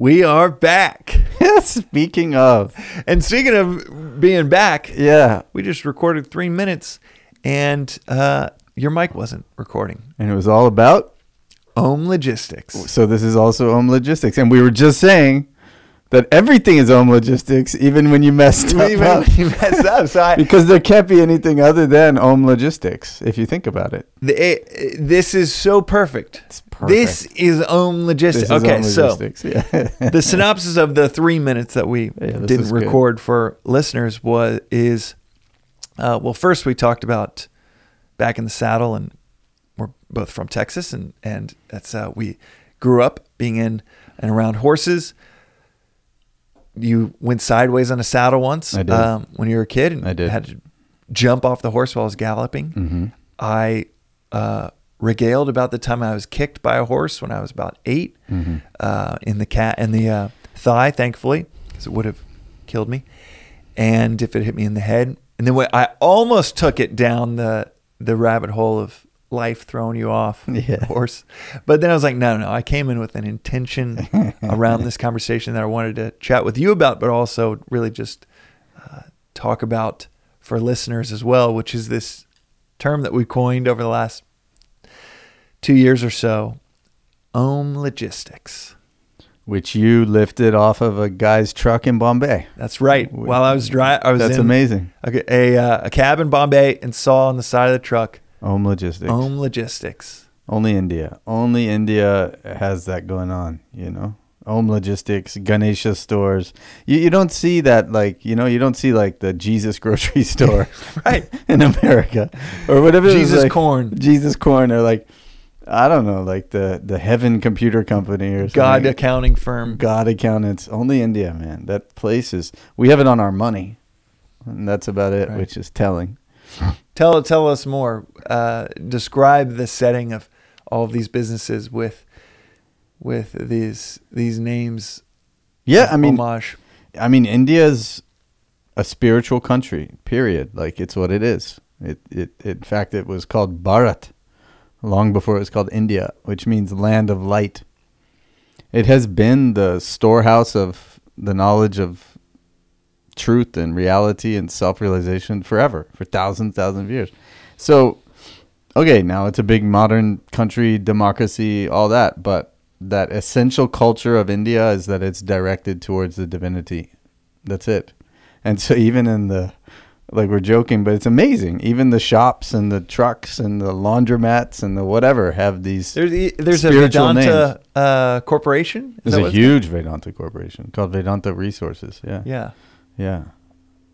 We are back. Speaking of, And speaking of being back, yeah, we just recorded three minutes and uh, your mic wasn't recording. and it was all about. Om Logistics. So this is also Om Logistics, and we were just saying that everything is Om Logistics, even when you messed up. Even when you messed up. So I, because there can't be anything other than Om Logistics if you think about it. the, eh, this is so perfect. It's perfect. This is Om Logistics. Is okay, Om so yeah. the synopsis of the three minutes that we Yeah, didn't is good. record for listeners was is uh, well first we talked about back in the saddle and we're both from Texas and and that's uh, we grew up being in and around horses. You went sideways on a saddle once. Um, when you were a kid and I did. had to jump off the horse while I was galloping. hmm I uh, regaled about the time I was kicked by a horse when I was about 8 hmm uh, in the cat in the uh, thigh, thankfully, because it would have killed me. And if it hit me in the head, and then when I almost took it down the the rabbit hole of life throwing you off Yeah. the horse, but then I was like, no, no, no. I came in with an intention around this conversation that I wanted to chat with you about, but also really just uh, talk about for listeners as well, which is this term that we coined over the last two years or so, Om Logistics. Which you lifted off of a guy's truck in Bombay. That's right. While I was driving, I was That's in amazing. A, a, uh, a cab in Bombay and saw on the side of the truck Om Logistics. Om Logistics. Only India. Only India has that going on, you know? Om Logistics, Ganesha stores. You, you don't see that, like, you know, you don't see, like, the Jesus grocery store Right. in America or whatever. was, Jesus like, Corn. Jesus Corn or, like, I don't know, like the, the Heaven Computer Company or God something. accounting firm. God accountants. Only India, man. That place is, we have it on our money. And that's about it, Right. which is telling. Tell tell us more. Uh, describe the setting of all of these businesses with with these these names. Yeah, I mean, homage. I mean, India's a spiritual country. Period. Like it's what it is. It it in fact it was called Bharat long before it was called India, which means land of light. It has been the storehouse of the knowledge of truth and reality and self-realization forever, for thousands, thousands of years. So, okay, now it's a big modern country, democracy, all that, but that essential culture of India is that it's directed towards the divinity. That's it. And so even in the like we're joking, but it's amazing. Even the shops and the trucks and the laundromats and the whatever have these. There's there's a Vedanta uh, corporation. Is There's a huge Vedanta corporation called Vedanta Resources. Yeah. Yeah. Yeah.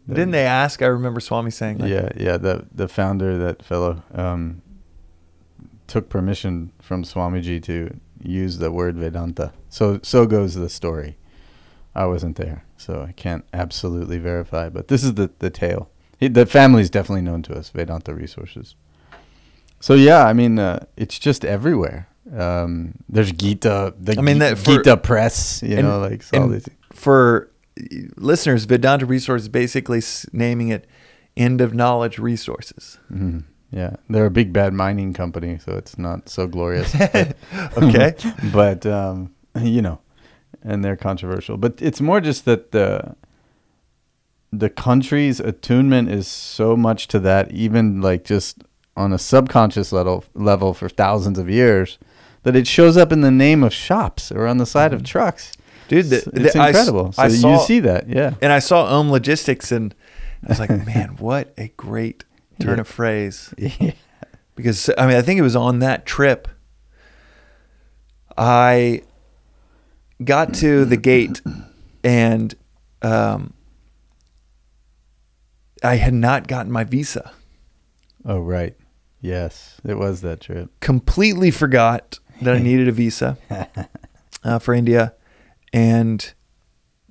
Didn't they ask? I remember Swami saying. Like, yeah, yeah. The the founder, that fellow, um, took permission from Swamiji to use the word Vedanta. So so goes the story. I wasn't there, so I can't absolutely verify. But this is the the tale. He, the family's definitely known to us, Vedanta Resources. So yeah, I mean, uh, it's just everywhere. Um, there's Gita, the I mean, Gi- that for- Gita Press, you know, like all these. For listeners, Vedanta Resources is basically naming it End of Knowledge Resources. Mhm. Yeah, they're a big bad mining company, so it's not so glorious. but- Okay. but um, you know, and they're controversial. But it's more just that the the country's attunement is so much to that, even like just on a subconscious level level for thousands of years, that it shows up in the name of shops or on the side of trucks. Dude, the, it's, the- I incredible. So I you see that, yeah. and I saw Ohm Logistics, and I was like, man, what a great turn Yeah. of phrase. Yeah. Because I mean, I think it was on that trip. I got to the gate, and um, I had not gotten my visa. Oh right. Yes, it was that trip. Completely forgot that I needed a visa uh, for India, and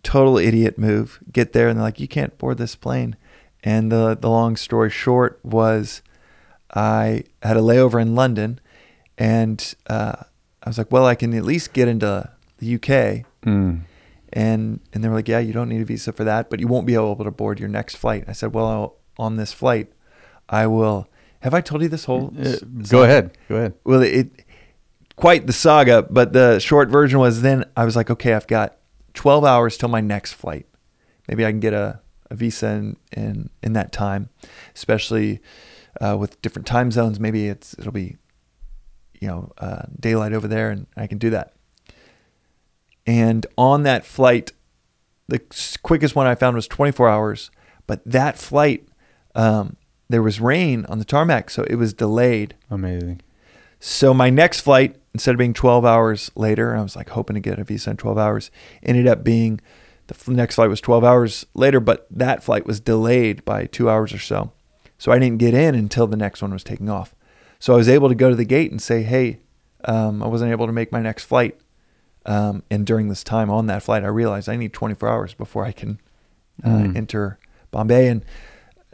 total idiot move. Get there and they're like, you can't board this plane. And the the long story short was, I had a layover in London, and uh, I was like, well, I can at least get into the UK. Mm. And and they were like, yeah, you don't need a visa for that, but you won't be able to board your next flight. I said, well, I'll, on this flight, I will. Have I told you this whole? Uh, go ahead. Go ahead. Well, it quite the saga, but the short version was then I was like, okay, I've got 12 hours till my next flight. Maybe I can get a, a visa in, in, in that time, especially uh, with different time zones. Maybe it's it'll be, you know, uh, daylight over there, and I can do that. And on that flight, the quickest one I found was 24 hours. But that flight, um, there was rain on the tarmac, so it was delayed. Amazing. So my next flight, instead of being 12 hours later, I was like hoping to get a visa in 12 hours, ended up being the next flight was 12 hours later, but that flight was delayed by two hours or so. So I didn't get in until the next one was taking off. So I was able to go to the gate and say, hey, um, I wasn't able to make my next flight. Um, and during this time on that flight, I realized I need 24 hours before I can uh, Mm. enter Bombay. And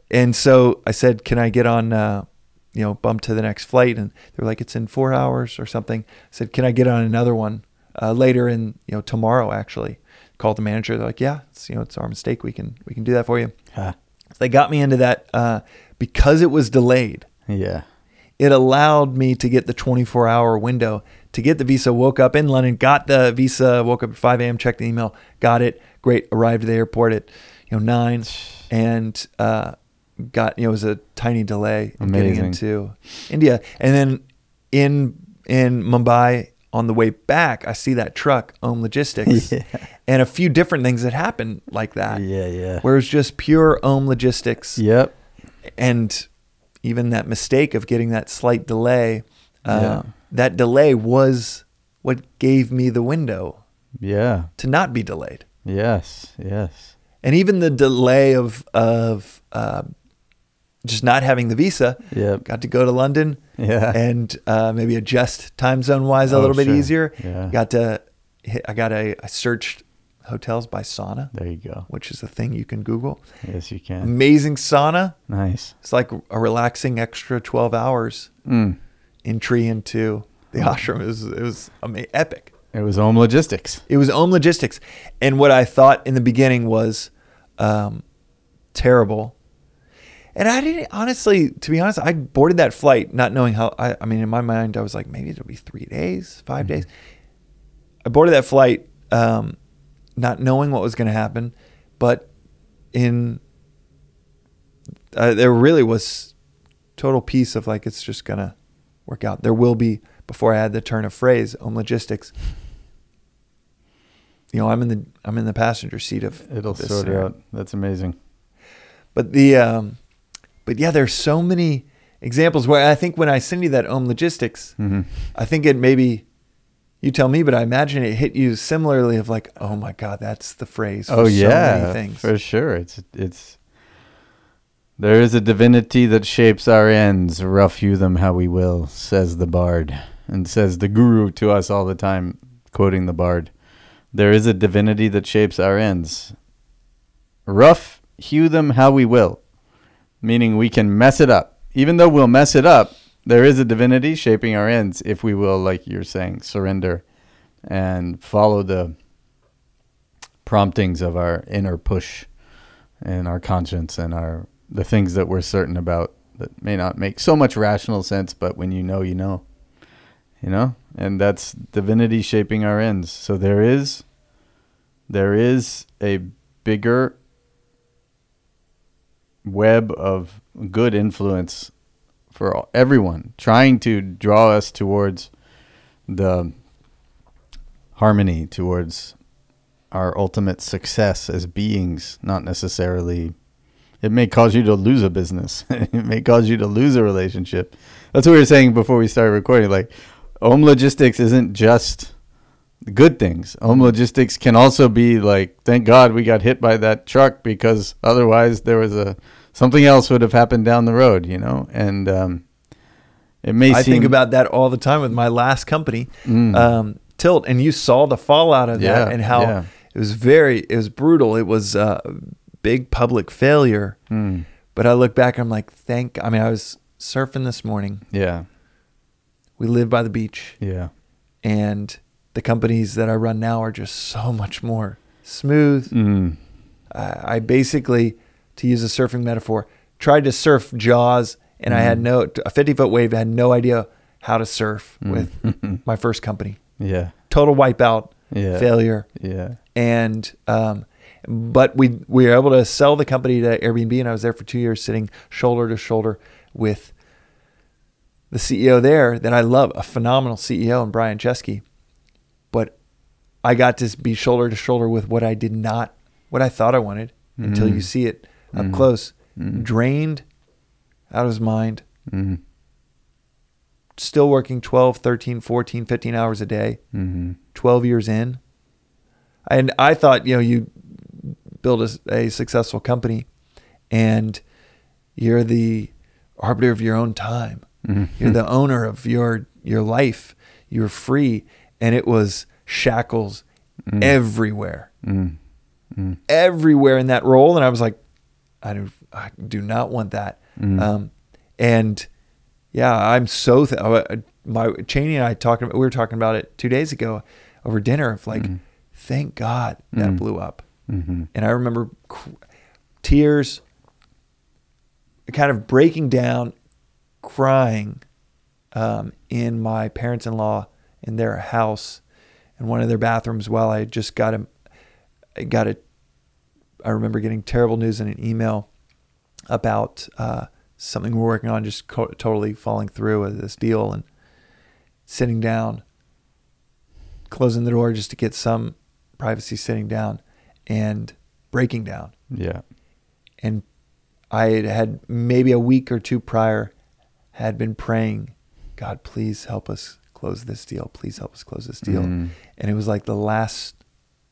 and so I said, can I get on, uh, you know, bumped to the next flight? And they were like, it's in four hours or something. I said, can I get on another one uh, later in, you know, tomorrow actually? Called the manager. They're like, yeah, it's, you know, it's our mistake. We can we can do that for you. Ah, So they got me into that uh, because it was delayed yeah. it allowed me to get the 24 hour window to get the visa. Woke up in London, got the visa, woke up at 5 a.m., checked the email, got it. Great. Arrived at the airport at, you know, nine and uh, got, you know, it was a tiny delay in getting into India. And then in, in Mumbai on the way back, I see that truck, Om Logistics, Yeah. and a few different things that happened like that. Yeah, yeah. Where it was just pure Om Logistics Yep. and even that mistake of getting that slight delay, uh, Yeah. that delay was what gave me the window Yeah. to not be delayed. Yes. Yes. And even the delay of of uh, just not having the visa, Yep. got to go to London Yeah. and uh, maybe adjust time zone wise a Oh, little bit sure. easier. Yeah. Got to hit, I got a I searched hotels by sauna, there you go. which is a thing you can Google. Yes, you can. Amazing sauna. Nice. It's like a relaxing extra twelve hours. Mm. entry into the ashram. It was, it was epic. It was Om logistics. It was Om Logistics. And what I thought in the beginning was um, terrible. And I didn't, honestly, to be honest, I boarded that flight not knowing how, I, I mean, in my mind, I was like, maybe it'll be three days, 5 days. I boarded that flight um, not knowing what was going to happen. But in, uh, there really was total peace of like, it's just going to work out. There will be, before I had the turn of phrase, Om Logistics, you know, I'm in the I'm in the passenger seat of It'll sort it scenario. out. That's amazing. But the um, but yeah, there's so many examples where I think when I send you that Om Logistics, hmm I think it maybe you tell me, but I imagine it hit you similarly of like, oh my god, that's the phrase. For Oh so yeah, many things. for sure. It's it's. There is a divinity that shapes our ends. Rough hew them how we will, says the bard, and says the guru to us all the time, quoting the bard. There is a divinity that shapes our ends. Rough hew them how we will, meaning we can mess it up. Even though we'll mess it up, there is a divinity shaping our ends if we will, like you're saying, surrender and follow the promptings of our inner push and our conscience and our the things that we're certain about that may not make so much rational sense, but when you know, you know. You know? And that's divinity shaping our ends. So there is there is a bigger web of good influence for all- everyone trying to draw us towards the harmony towards our ultimate success as beings, not necessarily. It may cause you to lose a business. it may cause you to lose a relationship. That's what we were saying before we started recording. Like, Om Logistics isn't just good things. Om Logistics can also be like, thank God we got hit by that truck because otherwise there was a something else would have happened down the road, you know. And um, it may I seem think about that all the time with my last company, Mm. um, Tilt, and you saw the fallout of Yeah, that and how yeah. it was very, it was brutal. It was a big public failure. Mm. But I look back, I'm like, thank. I mean, I was surfing this morning. yeah, We live by the beach, yeah, and the companies that I run now are just so much more smooth. mm. I I basically, to use a surfing metaphor, tried to surf Jaws, and I had Mhm. no a 50 foot wave. I had no idea how to surf Mm. with my first company. yeah, Total wipeout. Yeah. failure, Yeah. and um, but we we were able to sell the company to Airbnb, and I was there for two years, sitting shoulder to shoulder with the CEO there that I love, a phenomenal CEO, and Brian Chesky. I got to be shoulder to shoulder with what I did not, what I thought I wanted, until Mhm. you see it up Mhm. close, Mhm. drained out of his mind, Mm-hmm. still working 12, 13, 14, 15 hours a day. Mm-hmm. 12 years in. And I thought, you know, you build a, a successful company and you're the arbiter of your own time. Mm-hmm. You're the owner of your your life. You're free. And it was shackles Mm. everywhere. Mm. Mm. Everywhere in that role. And I was like, I do, I do not want that. Mm. Um, and yeah, I'm so th- my Cheney and I talking. We were talking about it two days ago over dinner. Of like, Mhm. thank God that Mm. blew up. Mm-hmm. And I remember cr- tears, kind of breaking down, crying um, in my parents-in-law in their house, in one of their bathrooms. While I just got a, I got a, I remember getting terrible news in an email about uh, something we're working on, just co- totally falling through with this deal, and sitting down, closing the door just to get some privacy, sitting down and breaking down. Yeah. And I had had maybe a week or two prior had been praying, God, please help us close this deal. Please help us close this deal. Mm. And it was like the last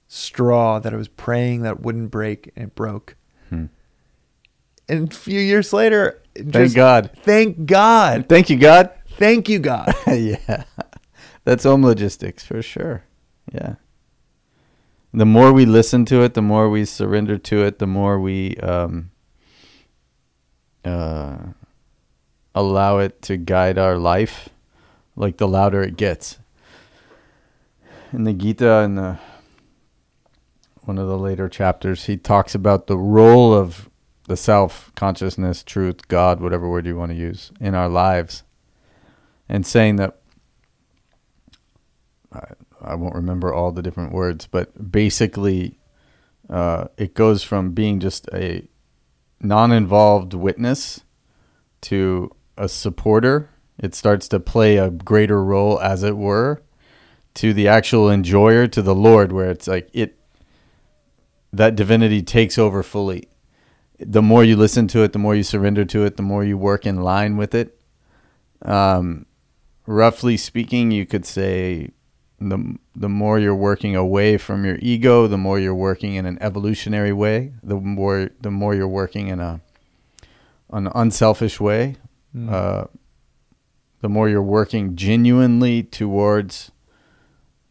straw that I was praying that wouldn't break and it broke. Hmm. And a few years later, it Thank God. Thank God. Thank you, God. Thank you, God. yeah. That's Om logistics for sure. Yeah. The more we listen to it, the more we surrender to it, the more we um, uh, allow it to guide our life, like the louder it gets. In the Gita, in the one of the later chapters, he talks about the role of the self, consciousness, truth, God, whatever word you want to use, in our lives and saying that I, I won't remember all the different words, but basically, uh, it goes from being just a non-involved witness to a supporter. It starts to play a greater role, as it were, to the actual enjoyer, to the Lord, where it's like it that divinity takes over fully. The more you listen to it, the more you surrender to it, the more you work in line with it. Um, roughly speaking, you could say the the more you're working away from your ego, the more you're working in an evolutionary way. The more the more you're working in a an unselfish way. Mm. Uh, the more you're working genuinely towards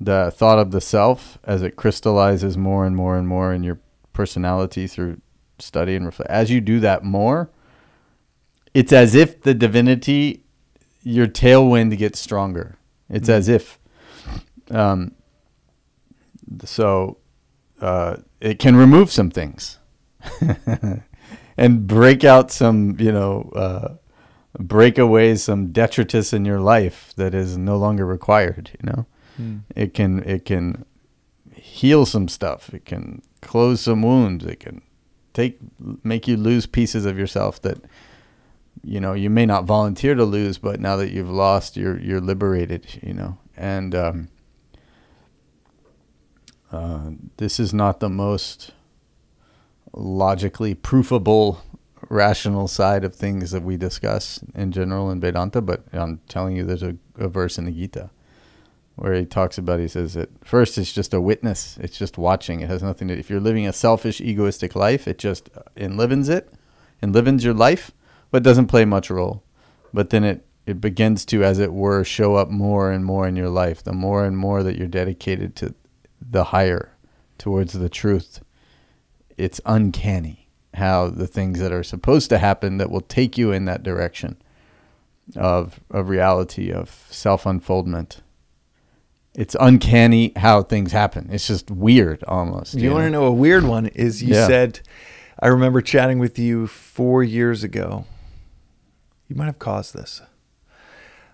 the thought of the self as it crystallizes more and more and more in your personality through study and reflect. As you do that more, it's as if the divinity, your tailwind gets stronger. It's Mm. as if. Um, so uh, it can remove some things and break out some, you know, uh, break away some detritus in your life that is no longer required, you know? Mm. it can it can heal some stuff. It can close some wounds. It can take make you lose pieces of yourself that you know you may not volunteer to lose but now that you've lost you're you're liberated you know? And um, uh, this is not the most logically proofable rational side of things that we discuss in general in Vedanta but I'm telling you there's a, a verse in the Gita where he talks about he says that first it's just a witness it's just watching it has nothing to if you're living a selfish egoistic life it just enlivens it enlivens your life but doesn't play much role. But then it it begins to as it were show up more and more in your life the more and more that you're dedicated to the higher towards the truth it's uncanny how the things that are supposed to happen that will take you in that direction of of reality of self unfoldment it's uncanny how things happen. It's just weird almost. You, want to know? know a weird one? Is you Yeah. said, I remember chatting with you four years ago. You might have caused this,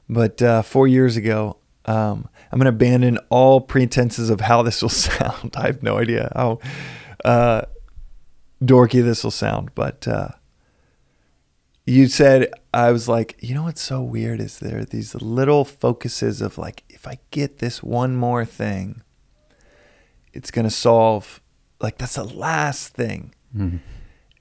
but uh, four years ago, Um, I'm going to abandon all pretenses of how this will sound. I have no idea how uh, dorky this will sound, but uh, you said I was like, you know what's so weird is there are these little focuses of like, if I get this one more thing, it's going to solve. Like that's the last thing, Mhm.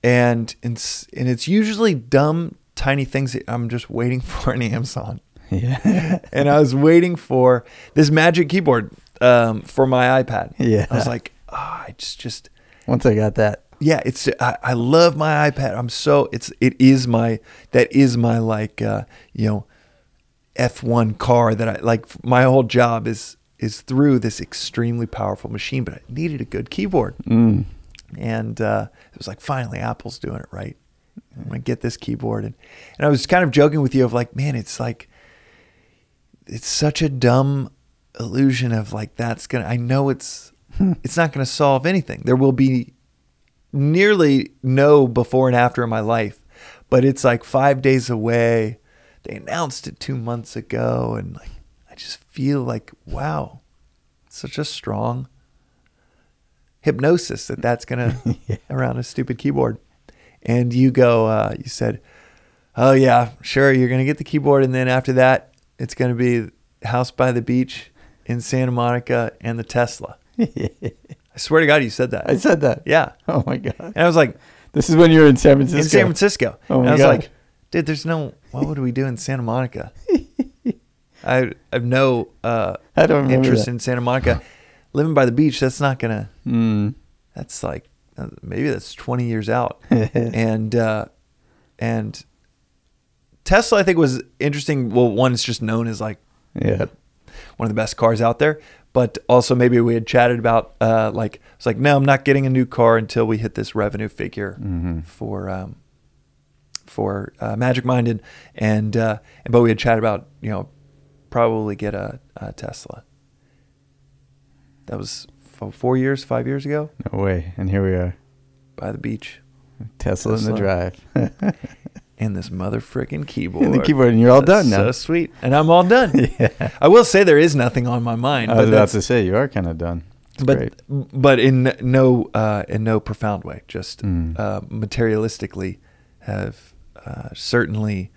and it's and it's usually dumb, tiny things that I'm just waiting for in Amazon Yeah. and I was waiting for this magic keyboard um, for my iPad. Yeah. I was like, oh, I just, just, Once I got that. Yeah, it's, I, I love my iPad. I'm so, it's, it is my, that is my like, uh, you know, F1 car that I like. My whole job is, is through this extremely powerful machine, but I needed a good keyboard. Mm. And uh, it was like, finally, Apple's doing it right. I'm gonna get this keyboard, and and I was kind of joking with you of like, man, it's like, it's such a dumb illusion of like that's gonna. I know it's it's not gonna solve anything. There will be nearly no before and after in my life, but it's like five days away. They announced it two months ago, and like I just feel like wow, such a strong hypnosis that that's gonna Yeah. around a stupid keyboard. And you go, uh, you said, oh yeah, sure, you're gonna get the keyboard, and then after that, it's gonna be House by the Beach in Santa Monica and the Tesla. I swear to God, you said that. I said that. yeah, Oh my god. and I was like, This is when you were in San Francisco. in San Francisco. Oh my and I was God. like, dude, there's no. What would we do in Santa Monica? I, have no uh, I don't interest that. in Santa Monica. Living by the beach, that's not gonna. Mm. That's like uh, maybe that's 20 years out. and uh, and Tesla, I think, was interesting. Well, one, it's just known as like Yeah. one of the best cars out there. But also, maybe we had chatted about uh, like it's like, no, I'm not getting a new car until we hit this revenue figure hmm for um, for uh, Magic Minded, and uh, and but we had chatted about you know probably get a, a Tesla. That was f- four years, five years ago No way. And here we are. by the beach, Tesla, in the drive. and this mother freaking keyboard. and the keyboard, and you're all done now. So sweet, and I'm all done. yeah. I will say there is nothing on my mind, I but was about that's- to say you are kind of done. It's but great. but in no uh, in no profound way, just Mm. uh, materialistically, have uh, certainly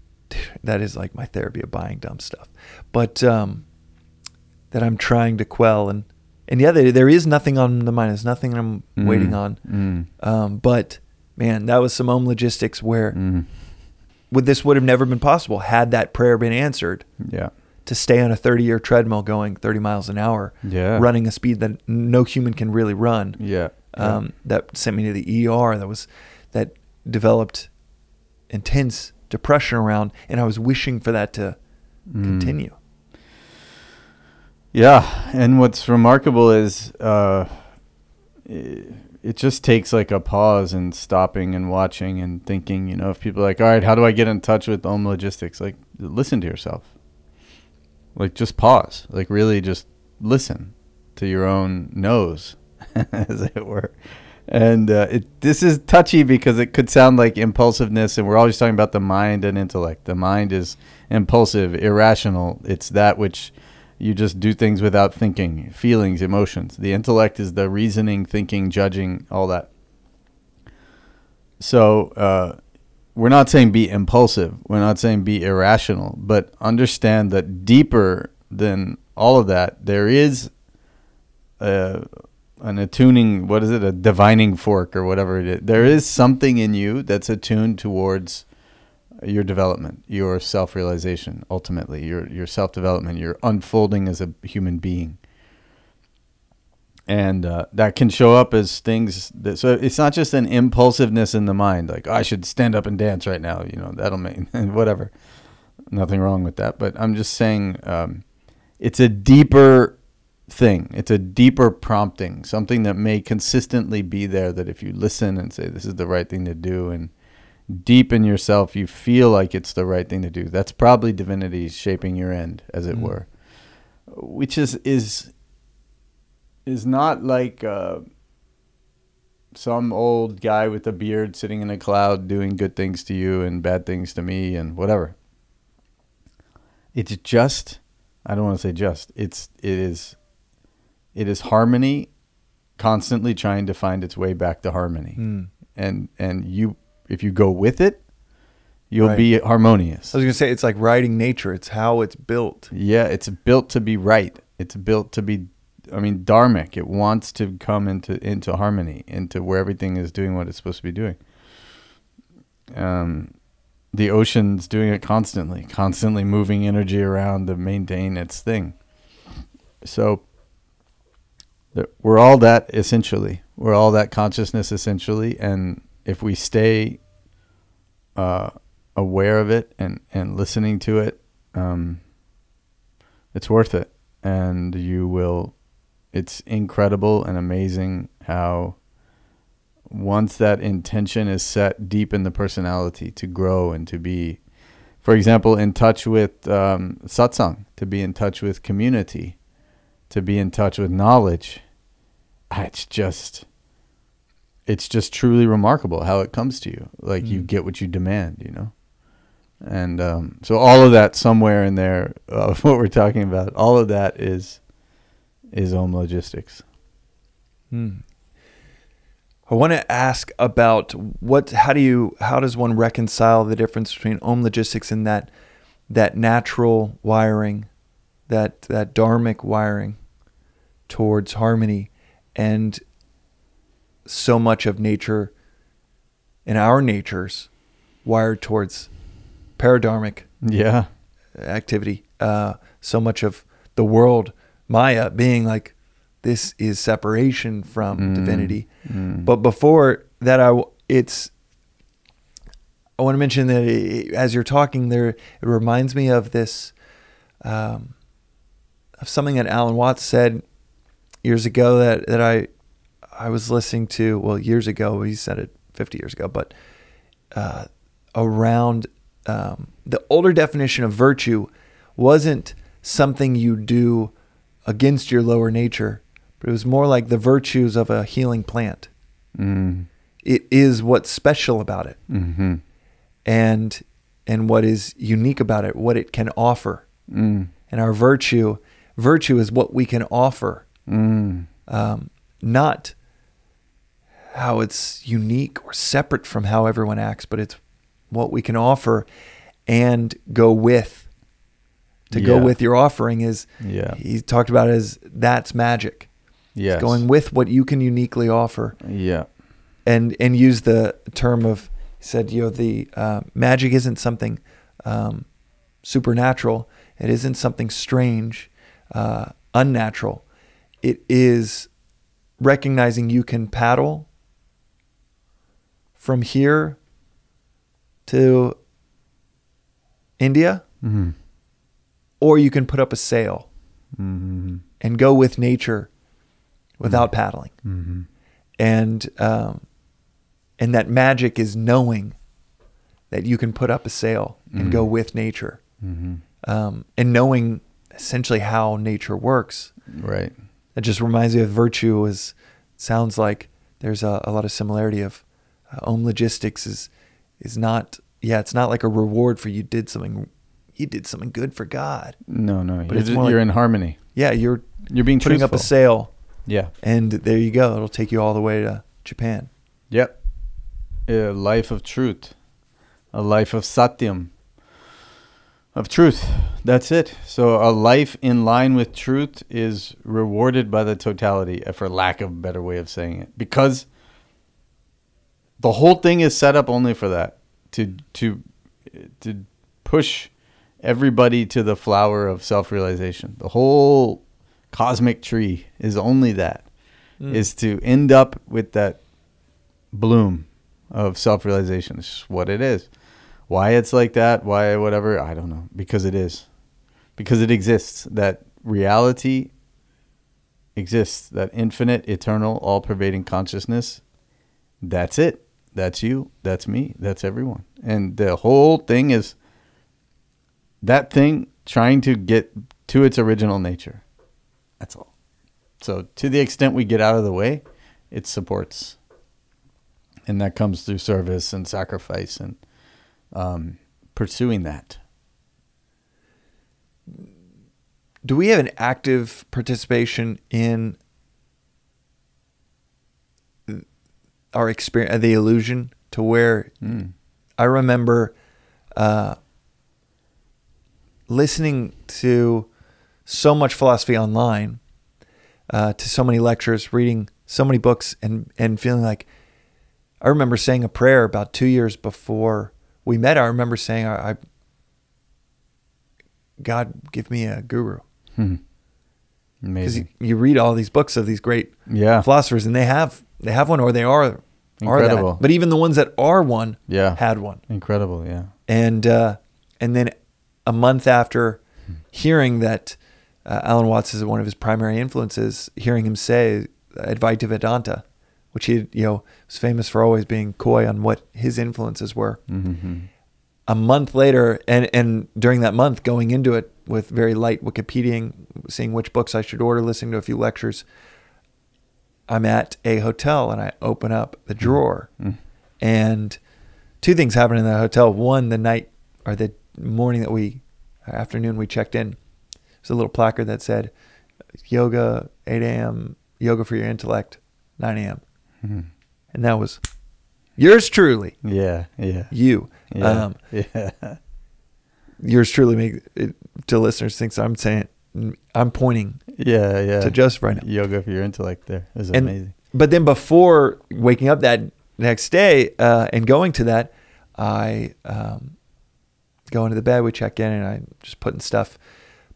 that is like my therapy of buying dumb stuff, but um, that I'm trying to quell and and yeah, there, there is nothing on the mind. There's nothing I'm waiting Mm. on. Mm. Um, but man, that was some Om logistics where Mm. would this would have never been possible had that prayer been answered Yeah. to stay on a 30 year treadmill going 30 miles an hour Yeah. running a speed that no human can really run Yeah. um, that sent me to the ER that was that developed intense depression around and I was wishing for that to Mm. continue Yeah, and what's remarkable is uh, it, just takes like a pause and stopping and watching and thinking. You know, if people are like, all right, how do I get in touch with Om Logistics? Like, listen to yourself. Like, just pause. Like, really, just listen to your own nose, as it were. And uh, it this is touchy because it could sound like impulsiveness, and we're always talking about the mind and intellect. The mind is impulsive, irrational. It's that which you just do things without thinking, feelings, emotions. The intellect is the reasoning, thinking, judging, all that. So uh, we're not saying be impulsive. We're not saying be irrational, but understand that deeper than all of that, there is a, an attuning. What is it? A divining fork or whatever it is. There is something in you that's attuned towards your development, your self-realization, ultimately, your your self-development, your unfolding as a human being, and uh, that can show up as things. That, so it's not just an impulsiveness in the mind, like I should stand up and dance right now. You know, that'll make whatever. Nothing wrong with that, but I'm just saying, um, it's a deeper thing. It's a deeper prompting, something that may consistently be there. That if you listen and say this is the right thing to do, and deep in yourself you feel like it's the right thing to do, that's probably divinity shaping your end, as it Mm. were. Which is is is not like uh, some old guy with a beard sitting in a cloud doing good things to you and bad things to me and whatever. It's just I don't want to say just. It's it is it is harmony constantly trying to find its way back to harmony. Mm. And and you if you go with it, you'll Right. be harmonious. I was gonna say it's like riding nature. It's how it's built. Yeah, it's built to be right. It's built to be I mean dharmic. It wants to come into into harmony, into where everything is doing what it's supposed to be doing. Um the ocean's doing it constantly, constantly moving energy around to maintain its thing. So we're all that essentially. We're all that consciousness essentially and if we stay uh aware of it and and listening to it um it's worth it. And you will it's incredible and amazing how once that intention is set deep in the personality to grow and to be for example in touch with um, satsang to be in touch with community to be in touch with knowledge it's just it's just truly remarkable how it comes to you like you Mm. get what you demand you know and um, so all of that somewhere in there of what we're talking about all of that is is om logistics Hmm. I want to ask about what, how do you, how does one reconcile the difference between Om logistics and that, that natural wiring, that that dharmic wiring towards harmony, and so much of nature, in our natures, wired towards paradharmic yeah activity. Uh, so much of the world, Maya, being like, this is separation from Mm. divinity. Mm. But before that, I w- it's. I want to mention that it, as you're talking there, it reminds me of this, um, of something that Alan Watts said years ago that that I, I was listening to. Well, years ago, he said it 50 years ago, but uh, around um, the older definition of virtue wasn't something you do against your lower nature, but it was more like the virtues of a healing plant. Mm. It is what's special about it, Mm-hmm. and and what is unique about it, what it can offer. Mm. And our virtue, virtue is what we can offer, Mm. um, not how it's unique or separate from how everyone acts, but it's what we can offer and go with. To go with your offering is Yeah. he talked about it as that's magic. Yes. Going with what you can uniquely offer. Yeah. and and use the term of he said you know the uh, magic isn't something um, supernatural it isn't something strange uh, unnatural it is recognizing you can paddle from here to India Mm-hmm. or you can put up a sail Mm-hmm. and go with nature without paddling Mm-hmm. and um, and that magic is knowing that you can put up a sail and go Mhm. with nature, Mm-hmm. um, and knowing essentially how nature works. Right. It just reminds me of virtue. Is sounds like there's a, a lot of similarity of uh, Om logistics is is not yeah it's not like a reward for you did something you did something good for God. No, no. But you're it's just, more you're in harmony. Yeah, you're You're being putting truthful. up a sail, Yeah. and there you go. It'll take you all the way to Japan. Yep. A life of truth. A life of satyam. Of truth. That's it. So a life in line with truth is rewarded by the totality, for lack of a better way of saying it. Because the whole thing is set up only for that. To to to push everybody to the flower of self realization. The whole cosmic tree is only that Mm. is to end up with that bloom of self realization. It's just what it is. Why it's like that, why whatever, I don't know. Because it is. Because it exists. That reality exists. That infinite, eternal, all pervading consciousness. That's it. That's you. That's me. That's everyone. And the whole thing is that thing trying to get to its original nature. That's all. So to the extent we get out of the way, it supports, and that comes through service and sacrifice and um, pursuing that. do we have an active participation in our experience, the illusion, to where Mm. I remember uh, listening to so much philosophy online, uh, to so many lectures, reading so many books, and and feeling like I remember saying a prayer about two years before we met. I remember saying, "I, I God, give me a guru." Hmm. Because you, you read all these books of these great Yeah. philosophers, and they have they have one, or they are are Incredible. that. But even the ones that are one Yeah. had one Incredible. Yeah. and uh, and then a month after hearing that uh, Alan Watts is one of his primary influences, hearing him say Advaita Vedanta, which he you know was famous for always being coy on what his influences were. Mm-hmm. A month later, and and during that month, going into it with very light Wikipediaing, seeing which books I should order, listening to a few lectures. I'm at a hotel and I open up the drawer Mm. and two things happened in the hotel. One, the night or the morning that we, afternoon we checked in, there's a little placard that said, "Yoga 8 a.m. Yoga for your intellect 9 a.m." Mhm. And that was yours truly, Yeah. Yeah. you. Yeah. Um, yeah. yours truly make it, to listeners thinks I'm saying I'm pointing Yeah. Yeah. to Joseph right now. Yoga for your intellect. There is And- amazing. But then before waking up that next day uh, and going to that, I um, go into the bed. We check in, and I'm just putting stuff,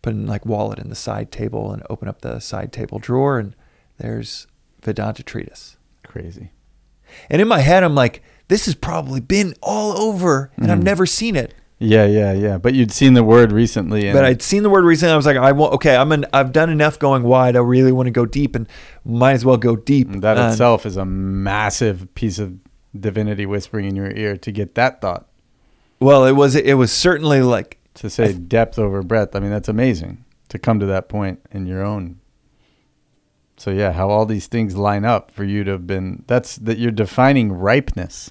putting like wallet in the side table, and open up the side table drawer, and there's Vedanta treatise. Crazy. And in my head, I'm like, this has probably been all over, and I've Mhm. never seen it. Yeah. Yeah. Yeah. But you'd seen the word recently. And But I'd seen the word recently. I was like, I want okay. I'm an, I've done enough going wide. I really want to go deep, and might as well go deep. that And- itself is a massive piece of divinity whispering in your ear to get that thought. Well, it was it was certainly like To say depth over breadth. I mean, that's amazing to come to that point in your own. So yeah, how all these things line up for you to have been that's that you're defining ripeness.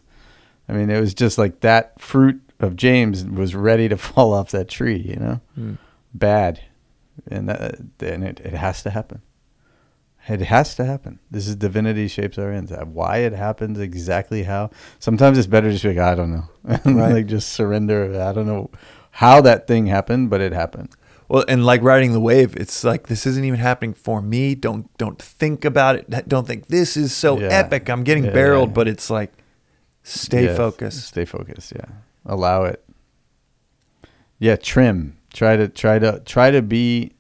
I mean, it was just like that fruit of James was ready to fall off that tree, you know? mm, Bad. And that, and it, it has to happen. It has to happen. This is divinity shapes our ends. Uh, Why it happens, exactly how. Sometimes it's better just to be like, I don't know. Right. like just surrender. I don't know how that thing happened, but it happened. Well, and like riding the wave, it's like this isn't even happening for me. Don't don't think about it. Don't think this is so Yeah. epic. I'm getting Yeah, barreled, but it's like stay Yes, focused. Stay focused. Yeah. Allow it. Yeah. Trim. Try to try to try to be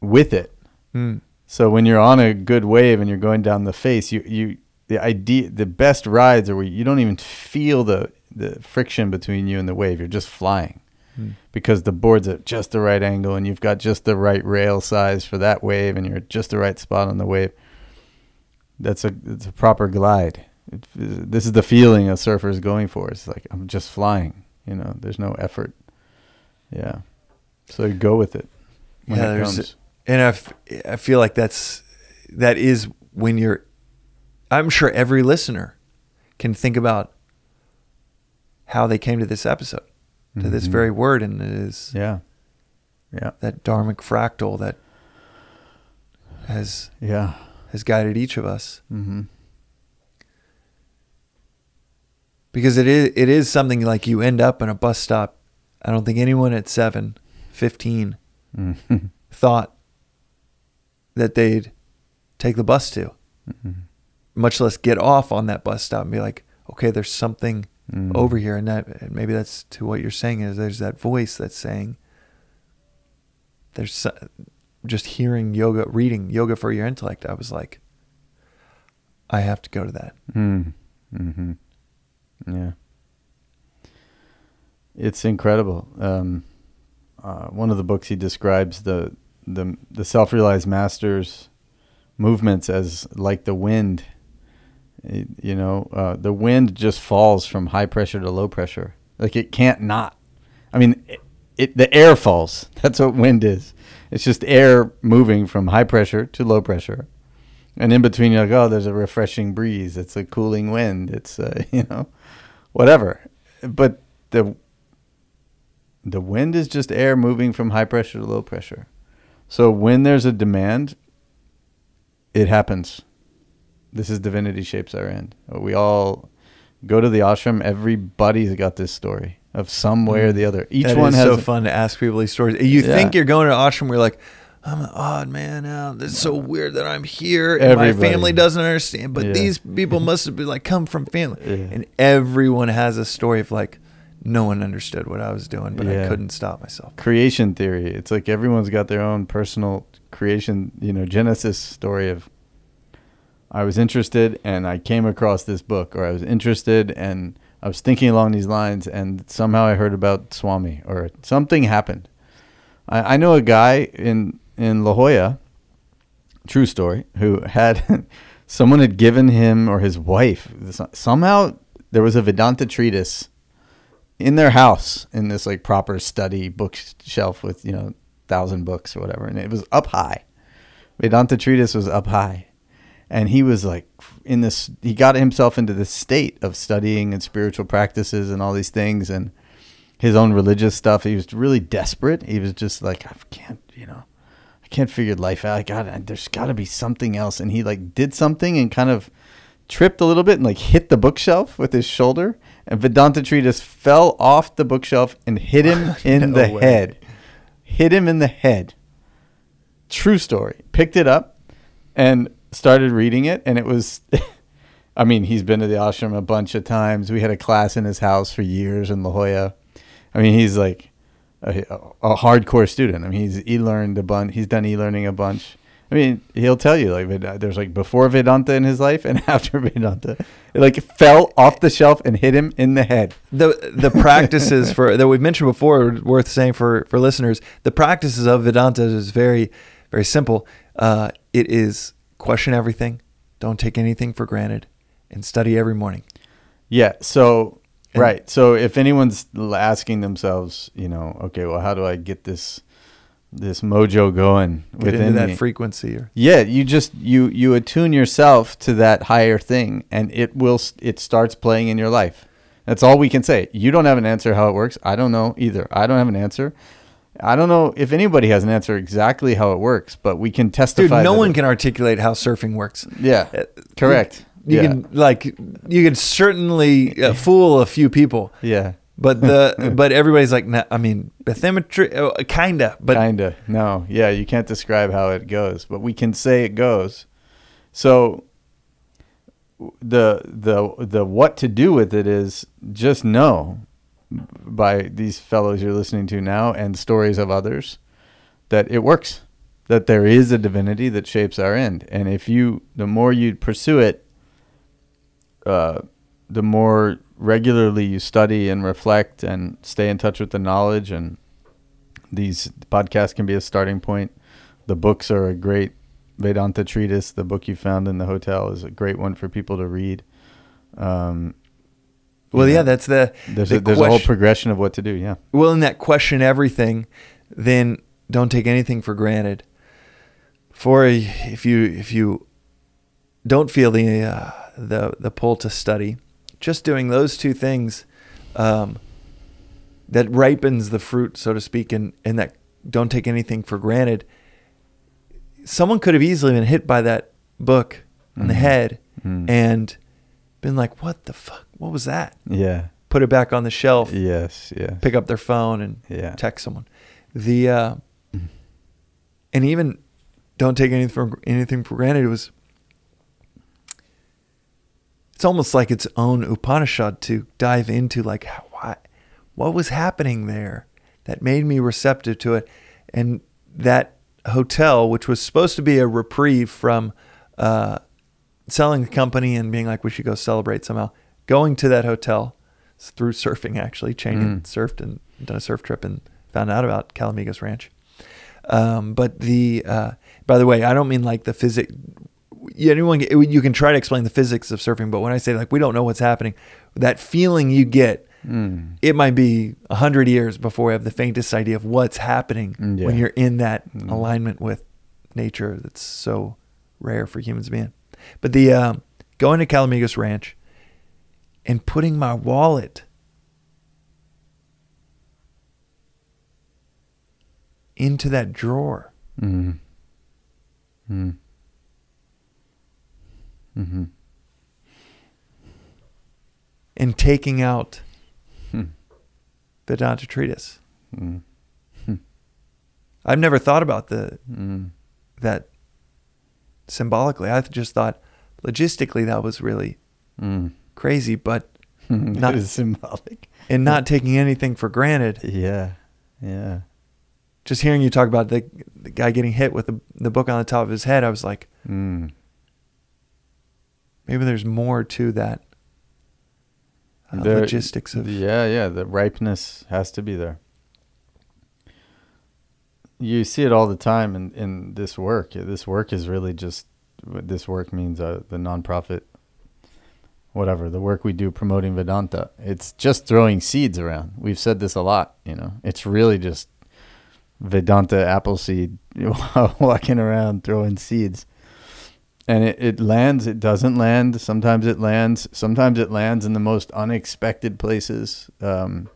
with it. Mm. So when you're on a good wave and you're going down the face, you you the idea the best rides are where you don't even feel the the friction between you and the wave. You're just flying Mm. because the board's at just the right angle and you've got just the right rail size for that wave and you're at just the right spot on the wave. That's a it's a proper glide. It, this is the feeling a surfer is going for. It's like I'm just flying. You know, there's no effort. Yeah. So go with it when Yeah, it there's- comes. And I, f- I feel like that's that is when you're. I'm sure every listener can think about how they came to this episode, to this Mhm. very word, and it is Yeah. Yeah. that dharmic fractal that has Yeah. has guided each of us. Mm-hmm. Because it is it is something like you end up in a bus stop. I don't think anyone at 7, 15 Mm-hmm. thought that they'd take the bus to, Mm-hmm. much less get off on that bus stop and be like, okay, there's something Mm. over here, and that and maybe that's to what you're saying is there's that voice that's saying there's so- just hearing yoga, reading yoga for your intellect. I was like, I have to go to that. Mm. Mm-hmm. Yeah. It's incredible. Um, uh, one of the books he describes the the the self realized masters movements as like the wind. It- you know, uh, the wind just falls from high pressure to low pressure. Like it can't not. I mean, it, it the air falls. That's what wind is. It's just air moving from high pressure to low pressure. And in between, you're like, oh, there's a refreshing breeze. It's a cooling wind. It's, uh, you know, whatever. But the the wind is just air moving from high pressure to low pressure. So when there's a demand, it happens. This is divinity shapes our end. We all go to the ashram. Everybody's got this story of some way or mm-hmm. the other. Each That one is has so a- fun to ask people these stories. You Yeah. think you're going to ashram, we're like, I'm an odd man out. It's so weird that I'm here and my family doesn't understand. But Yeah. these people must have been like come from family. Yeah. And everyone has a story of like, no one understood what I was doing, but I couldn't stop myself. creation theory. It's like everyone's got their own personal creation, you know, Genesis story of I was interested and I came across this book or I was interested and I was thinking along these lines and somehow I heard about Swami or something happened. I, I know a guy in in La Jolla, true story, who had someone had given him or his wife somehow there was a Vedanta treatise in their house in this like proper study bookshelf with you know thousand books or whatever, and it was up high. Vedanta treatise was up high, and he was like in this. He got himself into this state of studying and spiritual practices and all these things and his own religious stuff. He was really desperate. He was just like, I can't, you know, I can't figure life out. I got, there's got to be something else. And he like did something and kind of tripped a little bit and like hit the bookshelf with his shoulder. And Vedanta Treatise fell off the bookshelf and hit him in No the way. head. Hit him in the head. True story. Picked it up and started reading it. And it was, I mean, he's been to the ashram a bunch of times. We had a class in his house for years in La Jolla. I mean, he's like a, a hardcore student. I mean, he's e-learned a bunch. He's done e-learning a bunch. I mean, he'll tell you like there's like before Vedanta in his life and after Vedanta. It like fell off the shelf and hit him in the head. the the practices for that we've mentioned before worth saying for for listeners the practices of vedanta is very very simple uh, it is question everything don't take anything for granted and study every morning Yeah. So And- right. So if anyone's asking themselves, you know, okay, well, how do I get this this mojo going within that me? frequency or Yeah, you just you you attune yourself to that higher thing, and it will it starts playing in your life. That's all we can say. You don't have an answer how it works. I don't know either. I don't have an answer. I don't know if anybody has an answer exactly how it works, but we can testify. dude no one it- can articulate how surfing works Yeah, Uh, correct. You yeah. can like you can certainly uh, fool a few people yeah, but the but everybody's like nah, i mean bathymetry uh, kinda but kinda. No, yeah, you can't describe how it goes, but we can say it goes. So the the the what to do with it is just know by these fellows you're listening to now and stories of others that it works that there is a divinity that shapes our end and if you the more you pursue it uh, the more regularly you study and reflect and stay in touch with the knowledge and these podcasts can be a starting point. The books are a great vedanta treatise. The book you found in the hotel is a great one for people to read. Um, well yeah know, that's the there's, the a, there's a whole progression of what to do yeah. Well in that question everything then don't take anything for granted. For if you if you don't feel the uh, the the pull to study just doing those two things um, that ripens the fruit so to speak and and that don't take anything for granted someone could have easily been hit by that book on the Mhm. head Mm. and been like what the fuck what was that yeah put it back on the shelf yes yes pick up their phone and Yeah. text someone. The uh, and even don't take anything for anything for granted. It was it's almost like its own Upanishad to dive into like why, what was happening there that made me receptive to it, and that hotel, which was supposed to be a reprieve from uh, selling the company and being like we should go celebrate somehow, going to that hotel through surfing actually, chained Mm. surfed and done a surf trip and found out about Calamigos Ranch. Um, but the uh, by the way, I don't mean like the physics. Anyone you can try to explain the physics of surfing, but when I say like we don't know what's happening, that feeling you get, Mm. it might be a hundred years before we have the faintest idea of what's happening Mm, when you're in that Mm. alignment with nature. That's so rare for humans to be in. But the um, going to Calamigos Ranch and putting my wallet into that drawer Mm. Mm. Mm-hmm. in taking out Hmm. Vedanta treatise. Mm. I've never thought about the Mm. that symbolically. I just thought logistically that was really Mm. crazy, but Not as symbolic. and not taking anything for granted. Yeah. Yeah. Just hearing you talk about the, the guy getting hit with the, the book on the top of his head, I was like, Mm. Maybe there's more to that uh, There- logistics of Yeah, yeah. The ripeness has to be there. You see it all the time in, in this work. This work is really just this work means uh, the nonprofit, whatever the work we do promoting Vedanta. It's just throwing seeds around. We've said this a lot. You know, it's really just Vedanta apple seed walking around throwing seeds. And it, it lands, it doesn't land. Sometimes it lands. Sometimes it lands in the most unexpected places. Um,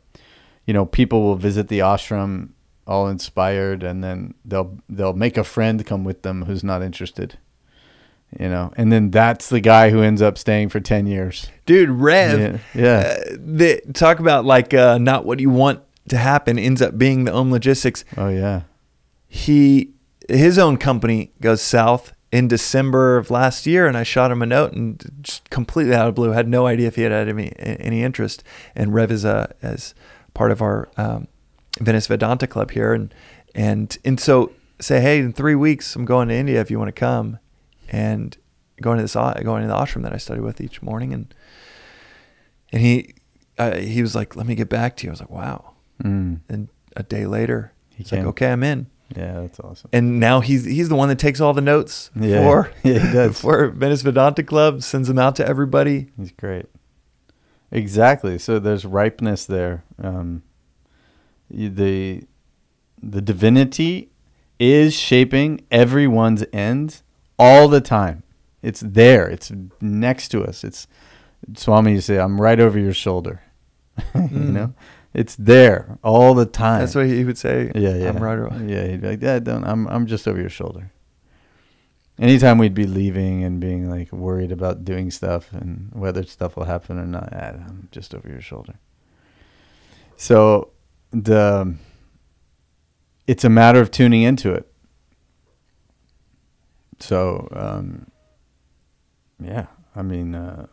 you know, people will visit the ashram all inspired, and then they'll they'll make a friend come with them who's not interested. You know, and then that's the guy who ends up staying for ten years. dude Rev. Yeah, yeah. Uh, the, talk about like uh, not what you want to happen ends up being the Om Logistics. oh yeah. He his own company goes south in December of last year, and I shot him a note and just completely out of blue had no idea if he had had any any interest. And Rev is a as part of our um, Venice Vedanta Club here, and and and so say, hey, in three weeks I'm going to India if you want to come, and going to this going to the ashram that I study with each morning, and and he uh, he was like, let me get back to you. I was like, wow. Mm. And a day later, he's like, okay, I'm in. Yeah, that's awesome. And now he's he's the one that takes all the notes Yeah. for Yeah, he does. for Venice Vedanta Club, sends them out to everybody. He's great. Exactly. So there's ripeness there. Um, the the divinity is shaping everyone's end all the time. It's there. It's next to us. It's Swami. You say, "I'm right over your shoulder." you Mm. know, it's there all the time. That's what he would say. Yeah, yeah. I'm right around. Yeah, he'd be like, "Dad, don't. I'm I'm just over your shoulder." Anytime we'd be leaving and being like worried about doing stuff and whether stuff will happen or not, "Dad, I'm just over your shoulder. So the it's a matter of tuning into it. So um, yeah, I mean, uh,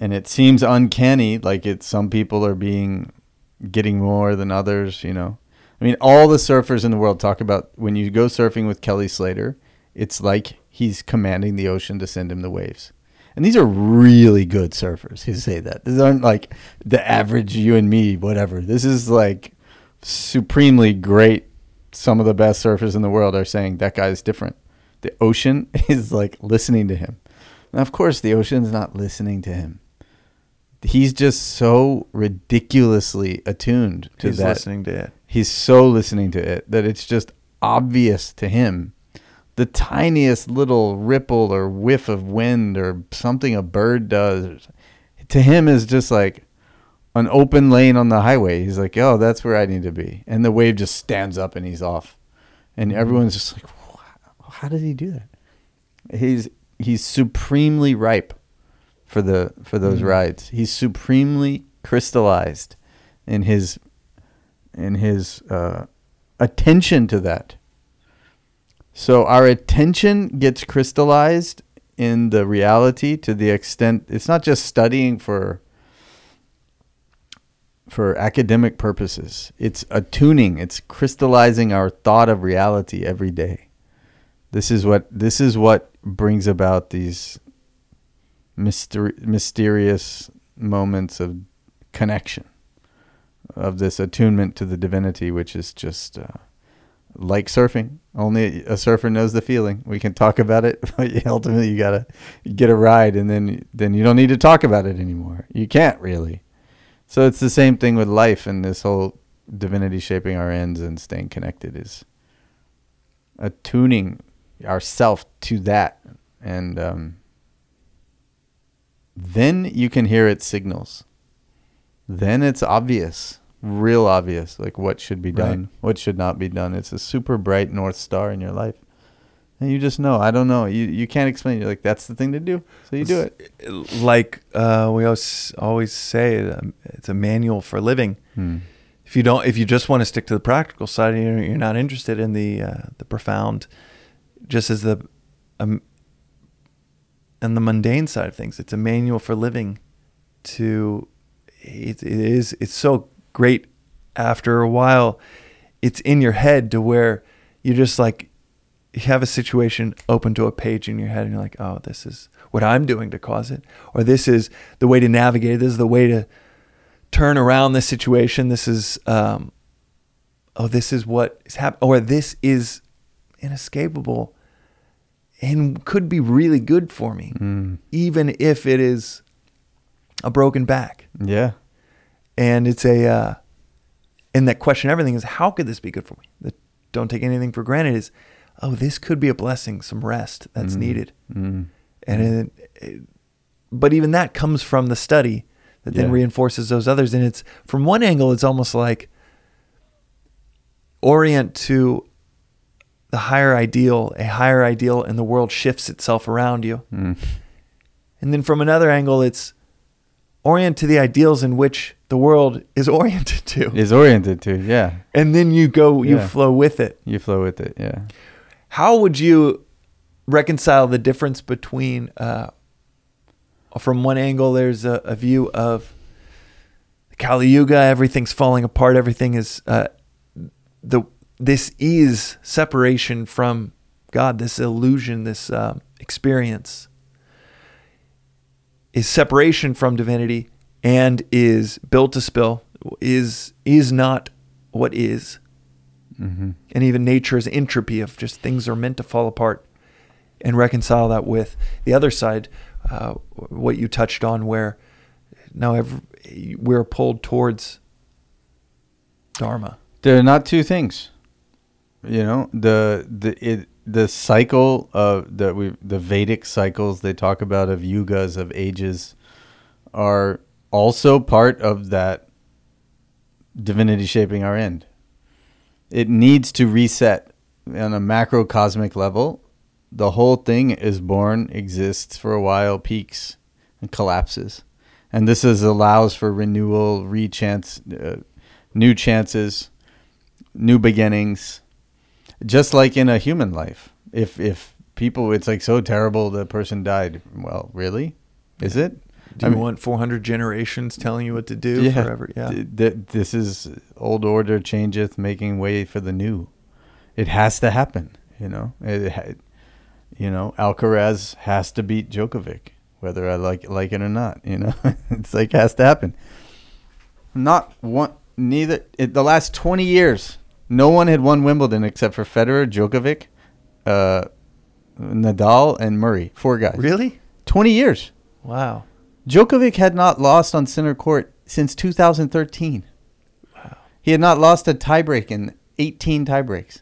and it seems uncanny, like it. Some people are being getting more than others. You know, I mean, all the surfers in the world talk about when you go surfing with Kelly Slater, it's like he's commanding the ocean to send him the waves. And these are really good surfers who say that. These aren't like the average you and me, whatever. This is like supremely great. Some of the best surfers in the world are saying that guy is different. The ocean is like listening to him. Now, of course, the ocean's not listening to him. He's just so ridiculously attuned to He's that. listening to it. he's so listening to it that it's just obvious to him. The tiniest little ripple or whiff of wind or something a bird does to him is just like an open lane on the highway. He's like oh that's where i need to be. And the wave just stands up and he's off. And mm-hmm. everyone's just like how did he do that? He's he's supremely ripe for the for those Mhm. rides he's supremely crystallized in his in his uh, attention to that. So our attention gets crystallized in the reality to the extent it's not just studying for for academic purposes. It's attuning, it's crystallizing our thought of reality every day. This is what this is what brings about these myster- mysterious moments of connection of this attunement to the divinity, which is just uh, like surfing. Only a surfer knows the feeling. We can talk about it, but ultimately you gotta get a ride, and then then you don't need to talk about it anymore. You can't really. So it's the same thing with life, and this whole divinity shaping our ends and staying connected is attuning ourself to that, and um, then you can hear its signals then it's obvious. real obvious, like what should be Right. done, what should not be done. It's a super bright north star in your life, and you just know. I don't know. You you can't explain. You're like that's the thing to do, so you do it. Like uh, we always always say, um, it's a manual for living. Hmm. If you don't, if you just want to stick to the practical side, you're, you're not interested in the uh, the profound, just as the um, and the mundane side of things. It's a manual for living. To it, it is it's so great. After a while, it's in your head to where you just like you have a situation open to a page in your head, and you're like, oh, this is what I'm doing to cause it, or this is the way to navigate. it. This is the way to turn around this situation. This is um, oh, this is what is happening, or this is inescapable and could be really good for me, Mm. even if it is a broken back. Yeah. And it's a, uh, and that question, everything is, how could this be good for me? That don't take anything for granted is, oh, this could be a blessing, some rest that's Mm. needed. Mm. And it, it, but even that comes from the study that then Yeah. reinforces those others. And it's from one angle, it's almost like orient to the higher ideal, a higher ideal, and the world shifts itself around you. Mm. And then from another angle, it's orient to the ideals in which the world is oriented to. Is oriented to yeah. And then you go, you Yeah. flow with it. You flow with it. Yeah. How would you reconcile the difference between, uh, from one angle, there's a, a view of Kali Yuga, everything's falling apart, everything is, uh, the this is separation from God, this illusion, this um, experience is separation from divinity and is built to spill, is is not what is Mm-hmm. and even nature is entropy of just things are meant to fall apart and reconcile that with the other side uh, what you touched on where now every, we're pulled towards dharma They're not two things. You know, the the it the cycle of the we the Vedic cycles they talk about of yugas of ages are also part of that divinity shaping our end. It needs to reset on a macrocosmic level. The whole thing is born, exists for a while, peaks, and collapses. And this is allows for renewal, rechance, uh, new chances, new beginnings. Just like in a human life, if if people, it's like so terrible the person died. Well, really, is it? do I you mean- want 400 generations telling you what to do forever yeah Th- th- this is old order changeth, making way for the new. It has to happen, you know. It, ha- you know, Alcaraz has to beat Djokovic, whether I like like it or not. You know, it's like has to happen. Not one, neither. It, the last twenty years, no one had won Wimbledon except for Federer, Djokovic, uh, Nadal, and Murray. Four guys. really Twenty years. wow Djokovic had not lost on center court since 2013. Wow. He had not lost a tiebreak in 18 tiebreaks.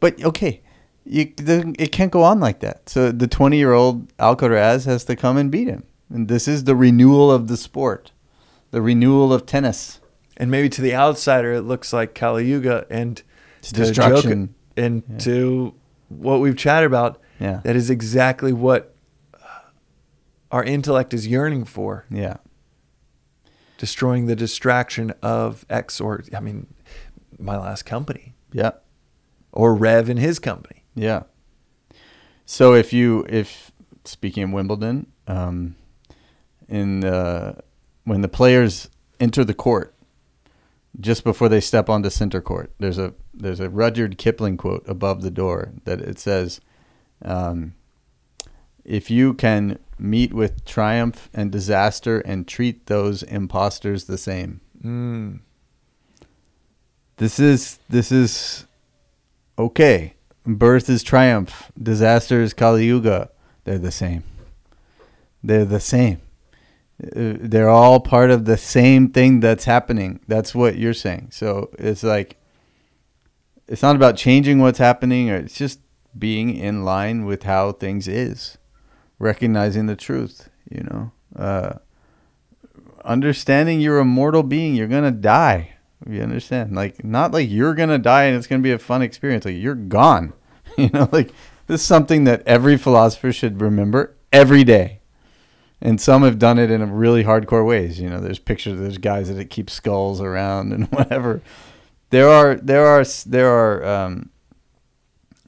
But okay, you, the, it can't go on like that. So the 20 year old Alcaraz has to come and beat him. And this is the renewal of the sport, the renewal of tennis. And maybe to the outsider it looks like kali yuga and It's to destruction. Djoko- and Yeah. to what we've chatted about Yeah. that is exactly what our intellect is yearning for Yeah. destroying the distraction of X or I mean my last company Yeah. or Rev in his company. Yeah. So if you if speaking of Wimbledon, um, in uh, when the players enter the court, just before they step onto center court, there's a there's a Rudyard Kipling quote above the door that it says, um, "If you can meet with triumph and disaster and treat those imposters the same." Mm. This is this is okay. Birth is triumph. Disaster is Kali Yuga. They're the same. They're the same. Uh, They're all part of the same thing that's happening. That's what you're saying. So it's like it's not about changing what's happening or it's just being in line with how things is. Recognizing the truth, you know. Uh understanding you're a mortal being, you're to die You understand? Like not like you're gonna die and it's gonna be a fun experience. Like you're gone. You know, like this is something that every philosopher should remember every day. And some have done it in really hardcore ways. You know, there's pictures. of There's guys that keep skulls around and whatever. There are there are there are um,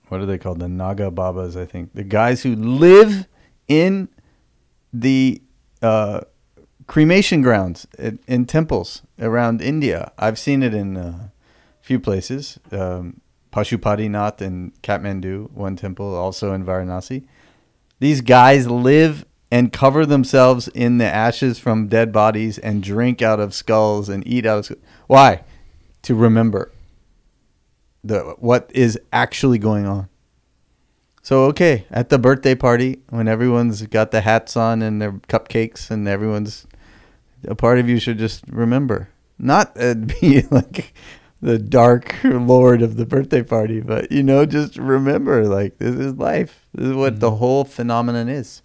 what are they called? The Naga Babas, I think. The guys who live in the uh, cremation grounds in, in, temples around India. I've seen it in a few places. Um, Pashupatinath in Kathmandu, one temple, also in Varanasi. These guys live and cover themselves in the ashes from dead bodies and drink out of skulls and eat out of skulls. Why? To remember the what is actually going on. So okay, at the birthday party when everyone's got the hats on and their cupcakes and everyone's a part of you should just remember, not uh, be like the dark lord of the birthday party, but you know, just remember like this is life. This is what mm-hmm. the whole phenomenon is.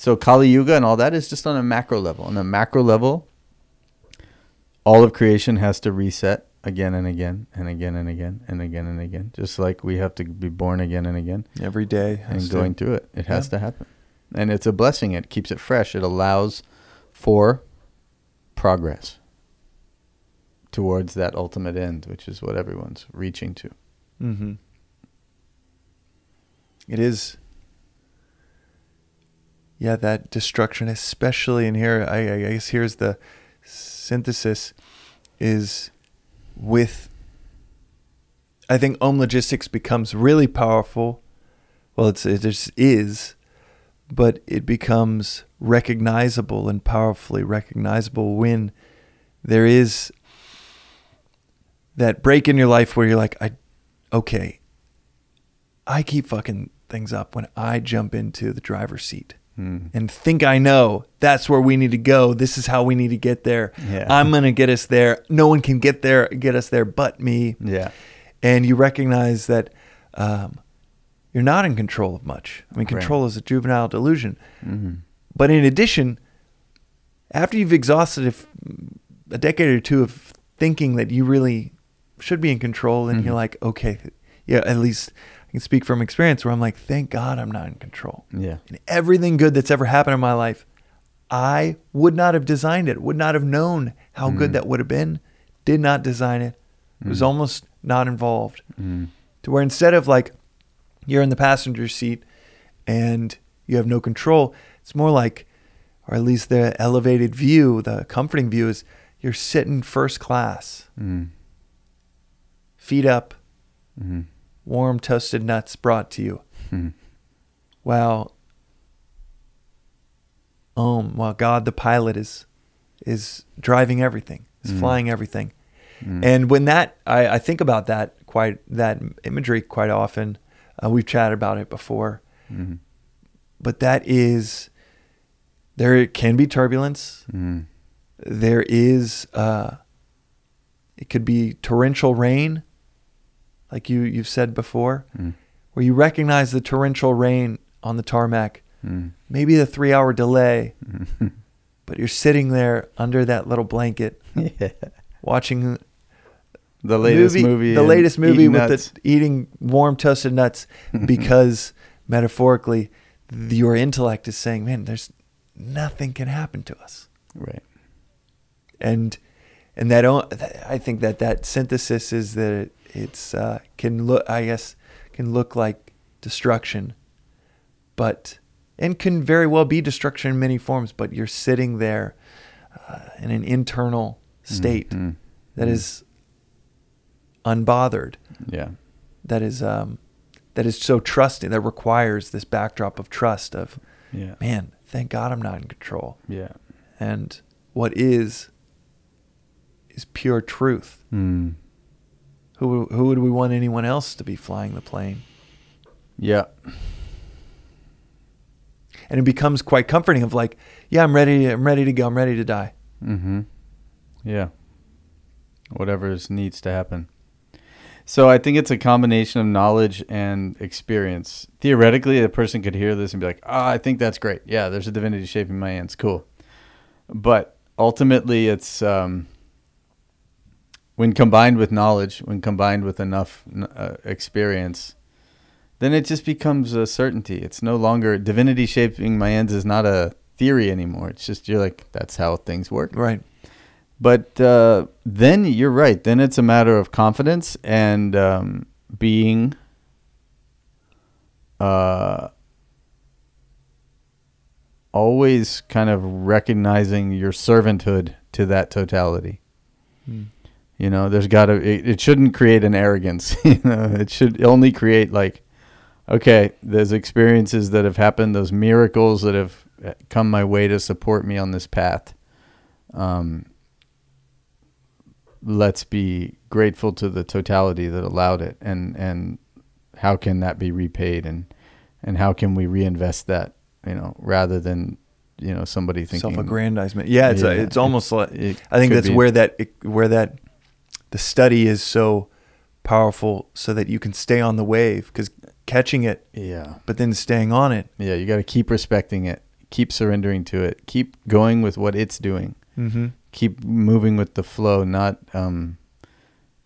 So Kali Yuga and all that is just on a macro level. On a macro level, all of creation has to reset again and again and again and again and again and again. Just like we have to be born again and again. Every day. And going to, through it. It has yeah. to happen. And it's a blessing. It keeps it fresh. It allows for progress towards that ultimate end, which is what everyone's reaching to. Mm-hmm. It is. Yeah, that destruction, especially in here. I, I guess here's the synthesis: is with. I think Om Logistics becomes really powerful. Well, it's it just is, but it becomes recognizable and powerfully recognizable when there is that break in your life where you're like, I, okay, I keep fucking things up when I jump into the driver's seat hmm. and think I know that's where we need to go. This is how we need to get there. Yeah. I'm going to get us there. No one can get there, get us there but me. Yeah. And you recognize that um, you're not in control of much. I mean, control right. is a juvenile delusion. Mm-hmm. But in addition, after you've exhausted a decade or two of thinking that you really should be in control, and mm-hmm. you're like, okay, yeah, at least I can speak from experience where I'm like, thank God I'm not in control. Yeah. And everything good that's ever happened in my life, I would not have designed it, would not have known how mm-hmm. good that would have been, did not design it, was mm-hmm. almost not involved. Mm-hmm. To where instead of like you're in the passenger seat and you have no control, it's more like, or at least the elevated view, the comforting view is you're sitting first class. Mm feet up, mm-hmm. Warm toasted nuts brought to you. Mm-hmm. While um, while God the pilot is is driving everything, is mm-hmm. flying everything. Mm-hmm. And when that I, I think about that quite that imagery quite often. Uh, we've chatted about it before. Mm-hmm. But that is there can be turbulence. Mm-hmm. There is uh, it could be torrential rain like you you've said before, mm. where you recognize the torrential rain on the tarmac, mm. maybe the three hour delay, but you're sitting there under that little blanket, yeah. watching the latest movie, movie the latest movie with nuts. the eating warm toasted nuts, because metaphorically, your intellect is saying, "Man, there's nothing can happen to us." Right. And and that I think that that synthesis is that it's uh, can look I guess can look like destruction, but and can very well be destruction in many forms. But you're sitting there uh, in an internal state mm-hmm. that mm-hmm. is unbothered. Yeah, that is um, that is so trusting. That requires this backdrop of trust. Of yeah, man, thank God I'm not in control. Yeah, and what is is pure truth. Mm. Who who would we want anyone else to be flying the plane? Yeah. And it becomes quite comforting of like, yeah, I'm ready. I'm ready to go. I'm ready to die. Mm-hmm. Yeah. Whatever needs to happen. So I think it's a combination of knowledge and experience. Theoretically, a person could hear this and be like, "Oh, I think that's great. Yeah, there's a divinity shaping my hands. Cool." But ultimately, it's um, when combined with knowledge, when combined with enough uh, experience, then it just becomes a certainty. It's no longer divinity shaping my ends is not a theory anymore. It's just you're like that's how things work. Right. But uh, then you're right. Then it's a matter of confidence and um, being uh, always kind of recognizing your servanthood to that totality. Hmm. You know, there's got to. It, it shouldn't create an arrogance. you know, it should only create like, okay, there's experiences that have happened, those miracles that have uh, come my way to support me on this path. Um, let's be grateful to the totality that allowed it, and and how can that be repaid, and and how can we reinvest that you know, rather than you know somebody thinking self-aggrandizement. Yeah, it's Yeah, a, it's almost like it I think that's where that where that the study is so powerful, so that you can stay on the wave because catching it, yeah but then staying on it. yeah you got to keep respecting it, keep surrendering to it, keep going with what it's doing, Mm-hmm. keep moving with the flow, not um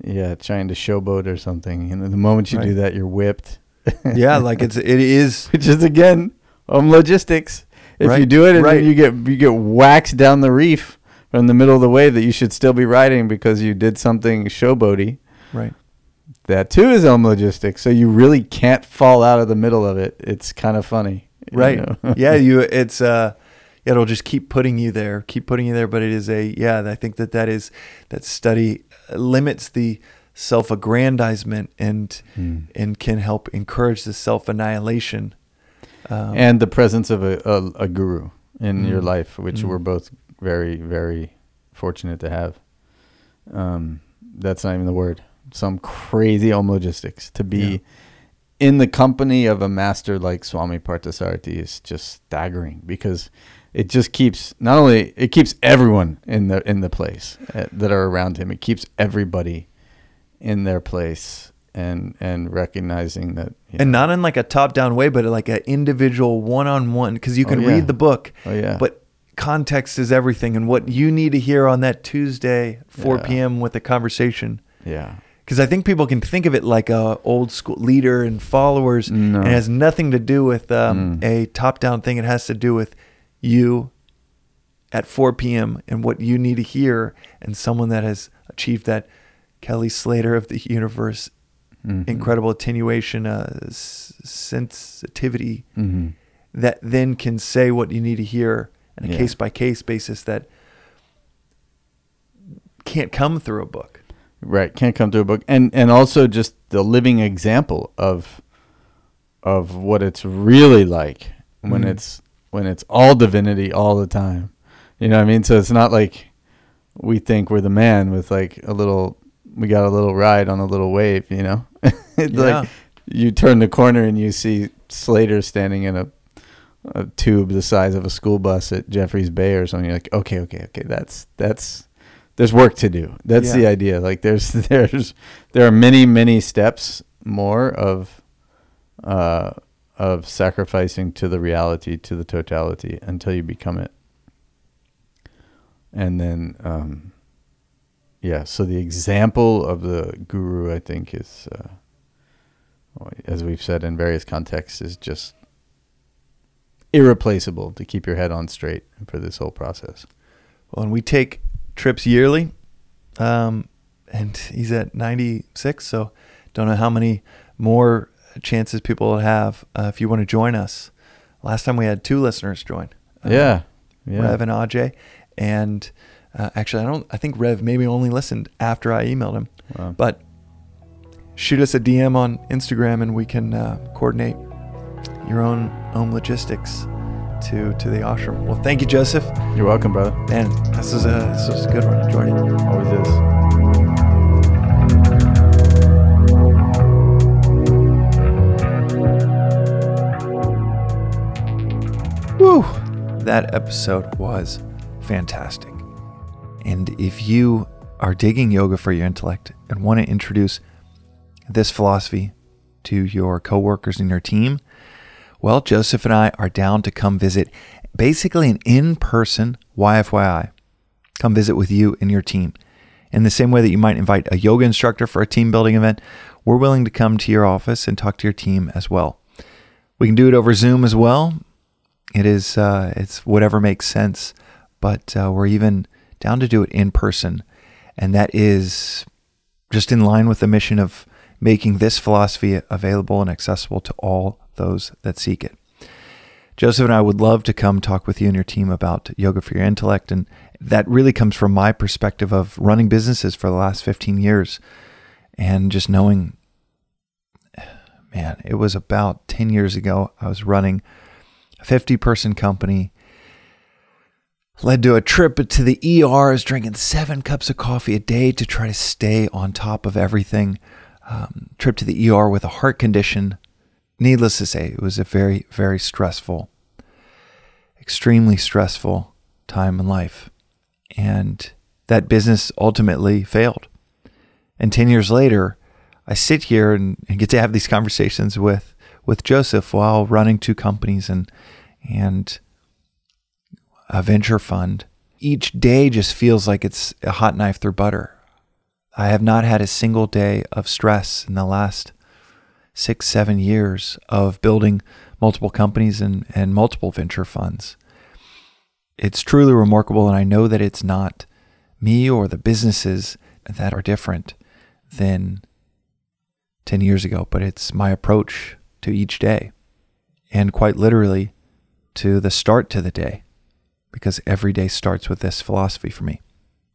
yeah trying to showboat or something. And the moment you do that, you're whipped. Yeah, like it's it is. which is again um logistics. If you do it and right. then you get you get waxed down the reef from the middle of the wave that you should still be riding because you did something showboaty. Right. That too is um logistics. So you really can't fall out of the middle of it. It's kind of funny. you Right. know? yeah, you it's uh it'll just keep putting you there, keep putting you there, but it is a yeah, I think that that is that study limits the self-aggrandizement and Hmm. and can help encourage the self-annihilation. Um, and the presence of a, a, a guru in your Mm. life, which Mm. we're both very, very fortunate to have. Um, that's not even the word. Some crazy om logistics to be Yeah. in the company of a master like Swami Parthasarathy is just staggering because it just keeps not only it keeps everyone in the in the place uh, that are around him. It keeps everybody in their place and and recognizing that you and not in like a top-down way, but like an individual one-on-one because you Oh, can yeah. read the book, oh yeah but context is everything and what you need to hear on that Tuesday 4 Yeah. p.m. with a conversation. yeah because I think people can think of it like a old school leader and followers, No. and it has nothing to do with um, Mm. a top down thing. It has to do with you at 4 p.m. and what you need to hear, and someone that has achieved that Kelly Slater of the universe, Mhm. incredible attenuation, uh, s- sensitivity, Mhm. that then can say what you need to hear on a Yeah. case by case basis that can't come through a book. Right, can't come through a book, and and also just the living example of of what it's really like when Mhm. it's when it's all divinity all the time. You know what I mean? So it's not like we think we're the man with like a little we got a little ride on a little wave, you know? it's Yeah. like you turn the corner and you see Slater standing in a a tube the size of a school bus at Jeffrey's Bay or something. You're like, okay, okay, okay, that's that's there's work to do. That's the idea. Like there's there's there are many many steps more of uh of sacrificing to the reality to the totality until you become it. And then um yeah, so the example of the guru I think is uh as we've said in various contexts is just irreplaceable to keep your head on straight for this whole process. Well, and we take trips yearly, um, and he's at 96, so don't know how many more chances people will have uh, if you want to join us. Last time we had two listeners join. uh, yeah. Yeah. Rev and Ajay, and uh, actually, I don't. I think Rev maybe only listened after I emailed him, Wow. but shoot us a DM on Instagram, and we can uh, coordinate your own own logistics to to the ashram. Well, thank you, Joseph. You're welcome, brother. Man, this is a this was a good one. Enjoyed it. Always is. Woo! That episode was fantastic. And if you are digging yoga for your intellect and want to introduce this philosophy to your coworkers and your team, well, Joseph and I are down to come visit basically an in person YFYI. Come visit with you and your team. In the same way that you might invite a yoga instructor for a team building event, we're willing to come to your office and talk to your team as well. We can do it over Zoom as well. It is uh, it's whatever makes sense, but uh, we're even down to do it in person, and that is just in line with the mission of making this philosophy available and accessible to all those that seek it. Joseph and I would love to come talk with you and your team about yoga for your intellect. And that really comes from my perspective of running businesses for the last 15 years and just knowing, man, it was about 10 years ago. I was running a 50 person company, led to a trip to the ER. I was drinking seven cups of coffee a day to try to stay on top of everything. Um, trip to the ER with a heart condition needless to say, it was a very, very stressful, extremely stressful time in life. And that business ultimately failed. And 10 years later, I sit here and, and get to have these conversations with, with Joseph while running two companies and, and a venture fund. Each day just feels like it's a hot knife through butter. I have not had a single day of stress in the last six, seven years of building multiple companies and, and multiple venture funds. It's truly remarkable, and I know that it's not me or the businesses that are different than 10 years ago, but it's my approach to each day and quite literally to the start to the day because every day starts with this philosophy for me.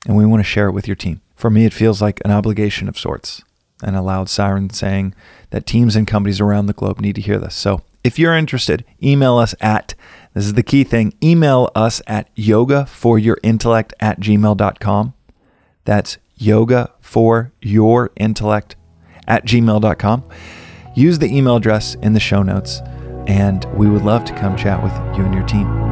And we want to share it with your team. For me, it feels like an obligation of sorts and a loud siren saying that teams and companies around the globe need to hear this. So if you're interested, email us at this is the key thing email us at yoga for your intellect at gmail.com. That's yoga for your intellect at gmail.com. Use the email address in the show notes, and we would love to come chat with you and your team.